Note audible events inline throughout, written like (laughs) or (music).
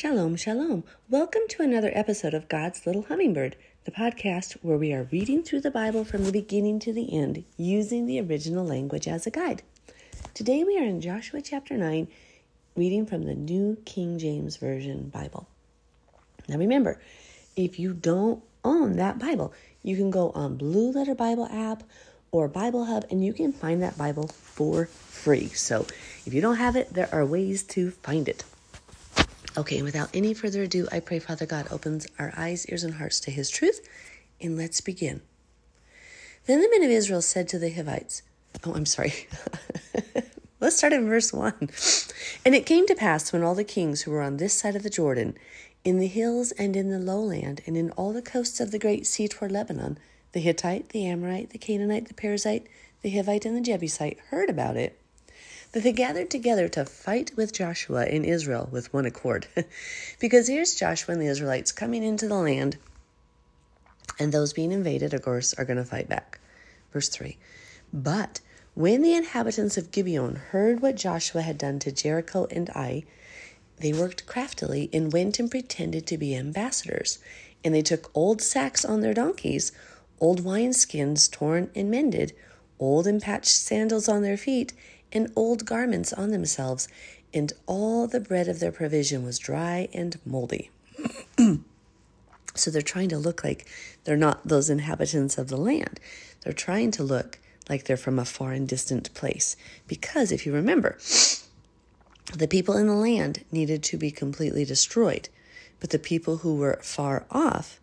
Shalom, shalom. Welcome to another episode of God's Little Hummingbird, the podcast where we are reading through the Bible from the beginning to the end using the original language as a guide. Today we are in Joshua chapter 9, reading from the New King James Version Bible. Now remember, if you don't own that Bible, you can go on Blue Letter Bible app or Bible Hub and you can find that Bible for free. So if you don't have it, there are ways to find it. Okay, and without any further ado, I pray Father God opens our eyes, ears, and hearts to his truth, and let's begin. Then the men of Israel said to the Hivites, Oh, I'm sorry. (laughs) let's start in verse 1. And it came to pass when all the kings who were on this side of the Jordan, in the hills and in the lowland, and in all the coasts of the great sea toward Lebanon, the Hittite, the Amorite, the Canaanite, the Perizzite, the Hivite, and the Jebusite heard about it, that they gathered together to fight with Joshua in Israel with one accord. (laughs) because here's Joshua and the Israelites coming into the land, and those being invaded, of course, are going to fight back. Verse 3 But when the inhabitants of Gibeon heard what Joshua had done to Jericho and Ai, they worked craftily and went and pretended to be ambassadors. And they took old sacks on their donkeys, old wineskins torn and mended, old and patched sandals on their feet, and old garments on themselves, and all the bread of their provision was dry and moldy. (clears throat) so they're trying to look like they're not those inhabitants of the land. They're trying to look like they're from a far and distant place. Because if you remember, the people in the land needed to be completely destroyed. But the people who were far off,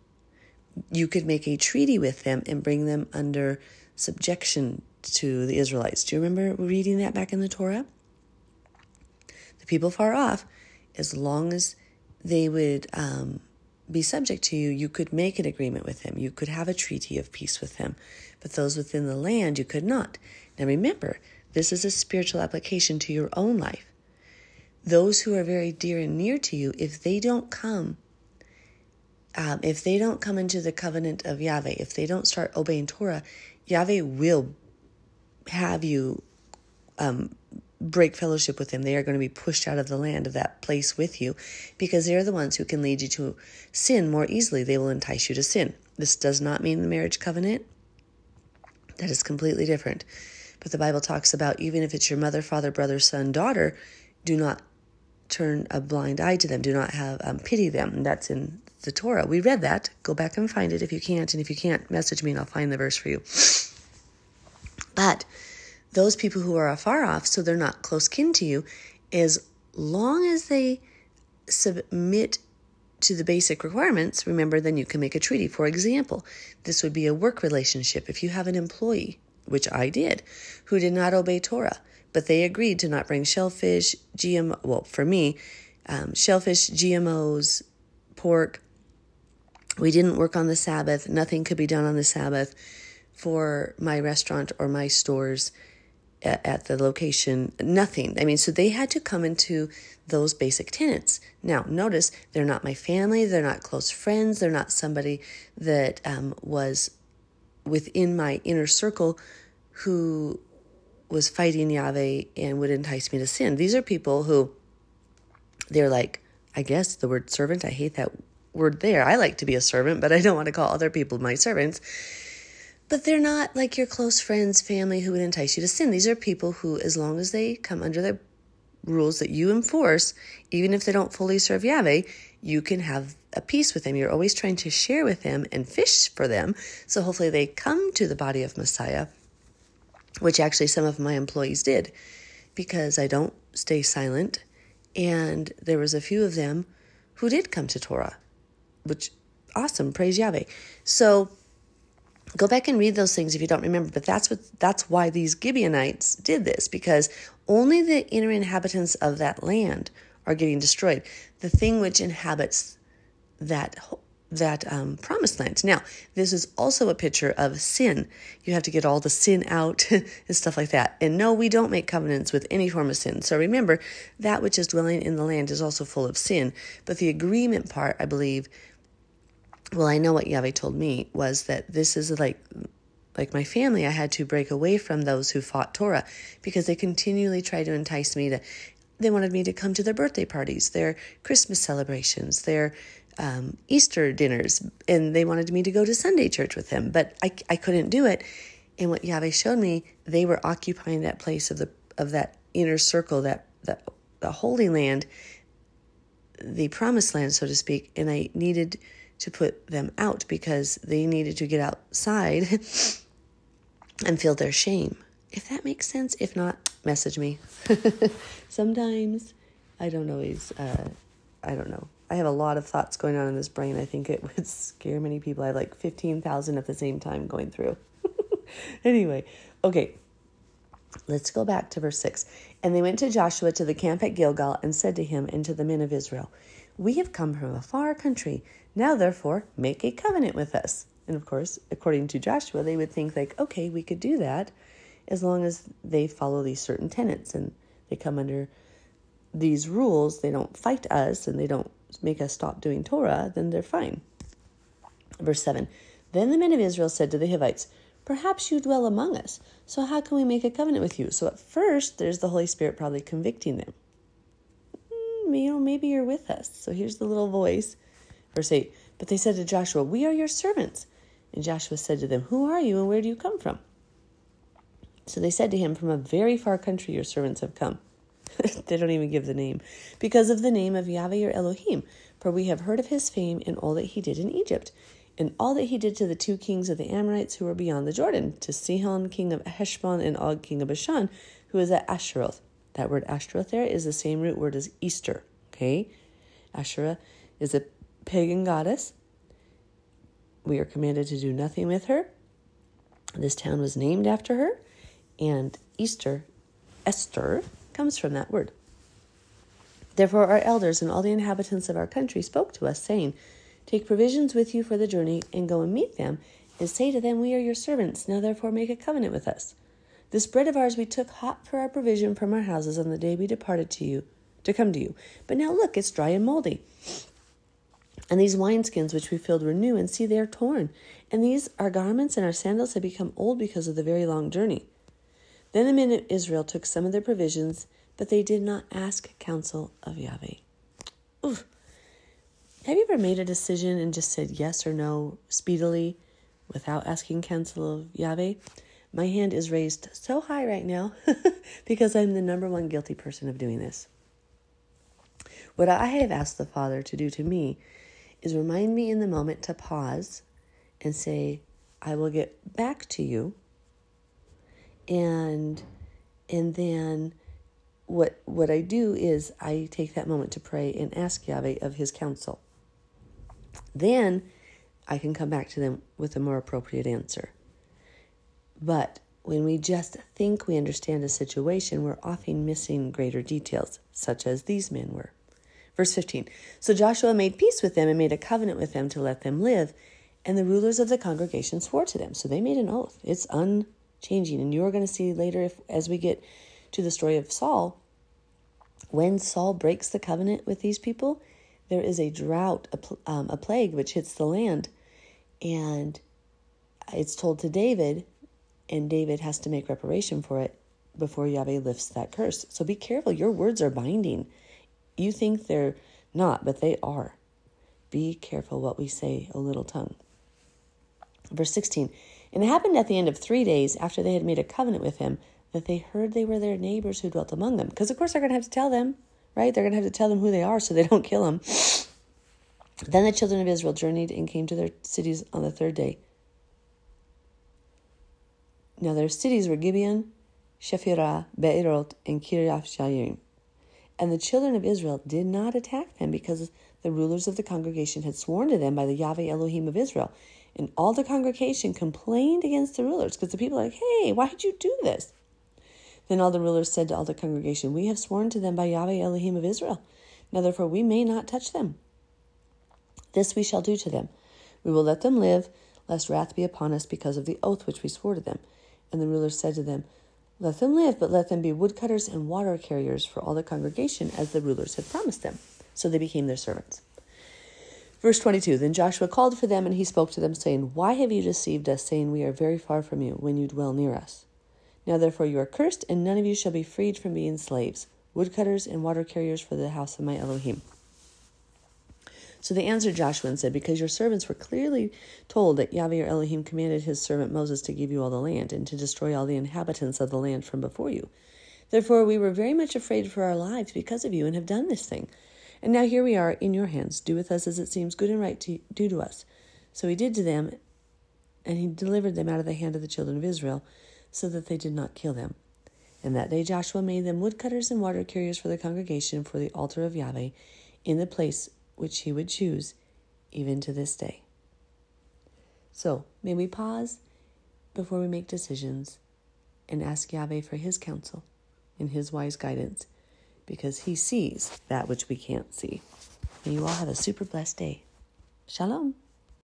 you could make a treaty with them and bring them under subjection to the Israelites. Do you remember reading that back in the Torah? The people far off, as long as they would um, be subject to you, you could make an agreement with them. You could have a treaty of peace with them. But those within the land, you could not. Now remember, this is a spiritual application to your own life. Those who are very dear and near to you, if they don't come, um, if they don't come into the covenant of Yahweh, if they don't start obeying Torah, Yahweh will have you um, break fellowship with them. They are going to be pushed out of the land of that place with you because they're the ones who can lead you to sin more easily. They will entice you to sin. This does not mean the marriage covenant. That is completely different. But the Bible talks about even if it's your mother, father, brother, son, daughter, do not turn a blind eye to them. Do not have um, pity them. That's in the Torah. We read that. Go back and find it if you can't. And if you can't, message me and I'll find the verse for you. But those people who are afar off, so they're not close kin to you, as long as they submit to the basic requirements, remember, then you can make a treaty. For example, this would be a work relationship. If you have an employee, which I did, who did not obey Torah, but they agreed to not bring shellfish, GM, well, for me, um, shellfish, GMOs, pork. We didn't work on the Sabbath. Nothing could be done on the Sabbath for my restaurant or my stores at, at, the location. Nothing. I mean, so they had to come into those basic tenets. Now, notice they're not my family, they're not close friends, they're not somebody that um, was within my inner circle who was fighting Yahweh and would entice me to sin. These are people who they're like, I guess the word servant, I hate that word there. I like to be a servant, but I don't want to call other people my servants. But they're not like your close friends, family who would entice you to sin. These are people who, as long as they come under the rules that you enforce, even if they don't fully serve Yahweh, you can have a peace with them. You're always trying to share with them and fish for them. So hopefully they come to the body of Messiah, which actually some of my employees did because I don't stay silent. And there was a few of them who did come to Torah, which awesome. Praise Yahweh. So go back and read those things if you don't remember but that's what that's why these gibeonites did this because only the inner inhabitants of that land are getting destroyed. The thing which inhabits that that um, promised land. Now this is also a picture of sin. You have to get all the sin out (laughs) and stuff like that. And no we don't make covenants with any form of sin. So remember that which is dwelling in the land is also full of sin. But the agreement part i believe well, I know what Yahweh told me was that this is like like my family, I had to break away from those who fought Torah because they continually tried to entice me to they wanted me to come to their birthday parties, their Christmas celebrations, their um, Easter dinners, and they wanted me to go to Sunday church with them, but I, I couldn't do it. And what Yahweh showed me, they were occupying that place of the of that inner circle, that that the Holy Land, the Promised Land, so to speak, and I needed to put them out because they needed to get outside (laughs) and feel their shame. If that makes sense, if not, message me. (laughs) Sometimes I don't always. Uh, I don't know. I have a lot of thoughts going on in this brain. I think it (laughs) would scare many people. I have like 15,000 at the same time going through. anyway, okay. Let's go back to verse 6. And they went to Joshua to the camp at Gilgal and said to him and to the men of Israel, We have come from a far country. Now, therefore, make a covenant with us. And of course, according to Joshua, they would think, like, okay, we could do that as long as they follow these certain tenets and they come under these rules. They don't fight us and they don't make us stop doing Torah, then they're fine. Verse 7 Then the men of Israel said to the Hivites, Perhaps you dwell among us, so how can we make a covenant with you? So at first, there's the Holy Spirit probably convicting them. You know, maybe you're with us. So here's the little voice. Verse 8 But they said to Joshua, We are your servants. And Joshua said to them, Who are you and where do you come from? So they said to him, From a very far country your servants have come. (laughs) they don't even give the name. Because of the name of Yahweh your Elohim, for we have heard of his fame and all that he did in Egypt, and all that he did to the two kings of the Amorites who were beyond the Jordan, to Sihon king of Heshbon and Og king of Bashan, who was at Ashtaroth. That word Ashtaroth there is the same root word as Easter. Okay? Asherah is a pagan goddess. We are commanded to do nothing with her. This town was named after her, and Easter, Esther, comes from that word. Therefore, our elders and all the inhabitants of our country spoke to us, saying, Take provisions with you for the journey, and go and meet them, and say to them, We are your servants. Now therefore make a covenant with us. This bread of ours we took hot for our provision from our houses on the day we departed to you, to come to you. But now look, it's dry and moldy. And these wineskins which we filled were new, and see, they are torn. And these our garments and our sandals have become old because of the very long journey. Then the men of Israel took some of their provisions, but they did not ask counsel of Yahweh. Oof. Have you ever made a decision and just said yes or no speedily without asking counsel of Yahweh? My hand is raised so high right now (laughs) because I'm the number one guilty person of doing this. What I have asked the Father to do to me is remind me in the moment to pause and say, I will get back to you. And and then what what I do is I take that moment to pray and ask Yahweh of his counsel. Then I can come back to them with a more appropriate answer. But when we just think we understand a situation, we're often missing greater details, such as these men were. Verse 15 So Joshua made peace with them and made a covenant with them to let them live, and the rulers of the congregation swore to them. So they made an oath. It's unchanging. And you're going to see later, if, as we get to the story of Saul, when Saul breaks the covenant with these people, there is a drought, a, um, a plague which hits the land. And it's told to David, and David has to make reparation for it before Yahweh lifts that curse. So be careful. Your words are binding. You think they're not, but they are. Be careful what we say, O little tongue. Verse 16 And it happened at the end of three days after they had made a covenant with him that they heard they were their neighbors who dwelt among them. Because, of course, they're going to have to tell them right? They're going to have to tell them who they are so they don't kill them. Then the children of Israel journeyed and came to their cities on the third day. Now their cities were Gibeon, Shephirah, Beeroth, and Kiriath Jearim. And the children of Israel did not attack them because the rulers of the congregation had sworn to them by the Yahweh Elohim of Israel. And all the congregation complained against the rulers because the people are like, hey, why did you do this? Then all the rulers said to all the congregation, We have sworn to them by Yahweh Elohim of Israel. Now therefore we may not touch them. This we shall do to them. We will let them live, lest wrath be upon us because of the oath which we swore to them. And the rulers said to them, Let them live, but let them be woodcutters and water carriers for all the congregation, as the rulers had promised them. So they became their servants. Verse 22 Then Joshua called for them, and he spoke to them, saying, Why have you deceived us, saying, We are very far from you, when you dwell near us? Now therefore you are cursed, and none of you shall be freed from being slaves. woodcutters and water carriers for the house of my Elohim. So they answered Joshua and said, Because your servants were clearly told that Yahweh your Elohim commanded his servant Moses to give you all the land and to destroy all the inhabitants of the land from before you. Therefore we were very much afraid for our lives because of you and have done this thing. And now here we are in your hands. Do with us as it seems good and right to do to us. So he did to them, and he delivered them out of the hand of the children of Israel, so that they did not kill them. And that day Joshua made them woodcutters and water carriers for the congregation for the altar of Yahweh in the place which he would choose, even to this day. So, may we pause before we make decisions and ask Yahweh for his counsel and his wise guidance because he sees that which we can't see. May you all have a super blessed day. Shalom.